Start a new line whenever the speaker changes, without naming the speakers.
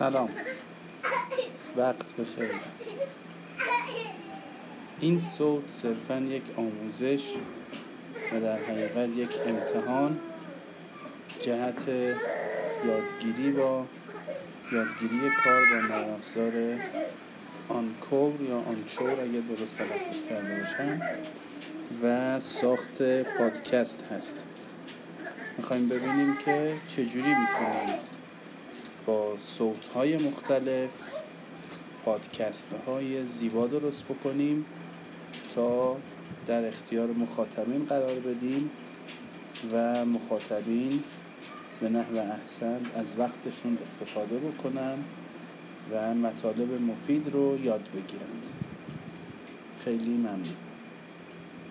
سلام. وقت بخیر. این صوت صرفا یک آموزش و در حقیقت یک امتحان. جهت یادگیری با یادگیری کار با نرم افزار آنکور یا آنچور اگر درست تلفظ کرده باشم. و ساخت پادکست هست. می‌خوایم ببینیم که چجوری می‌تونیم با صوت های مختلف پادکست های زیبا درست بکنیم تا در اختیار مخاطبین قرار بدیم و مخاطبین به نحو احسن از وقتشون استفاده بکنن و مطالب مفید رو یاد بگیرند خیلی ممنون.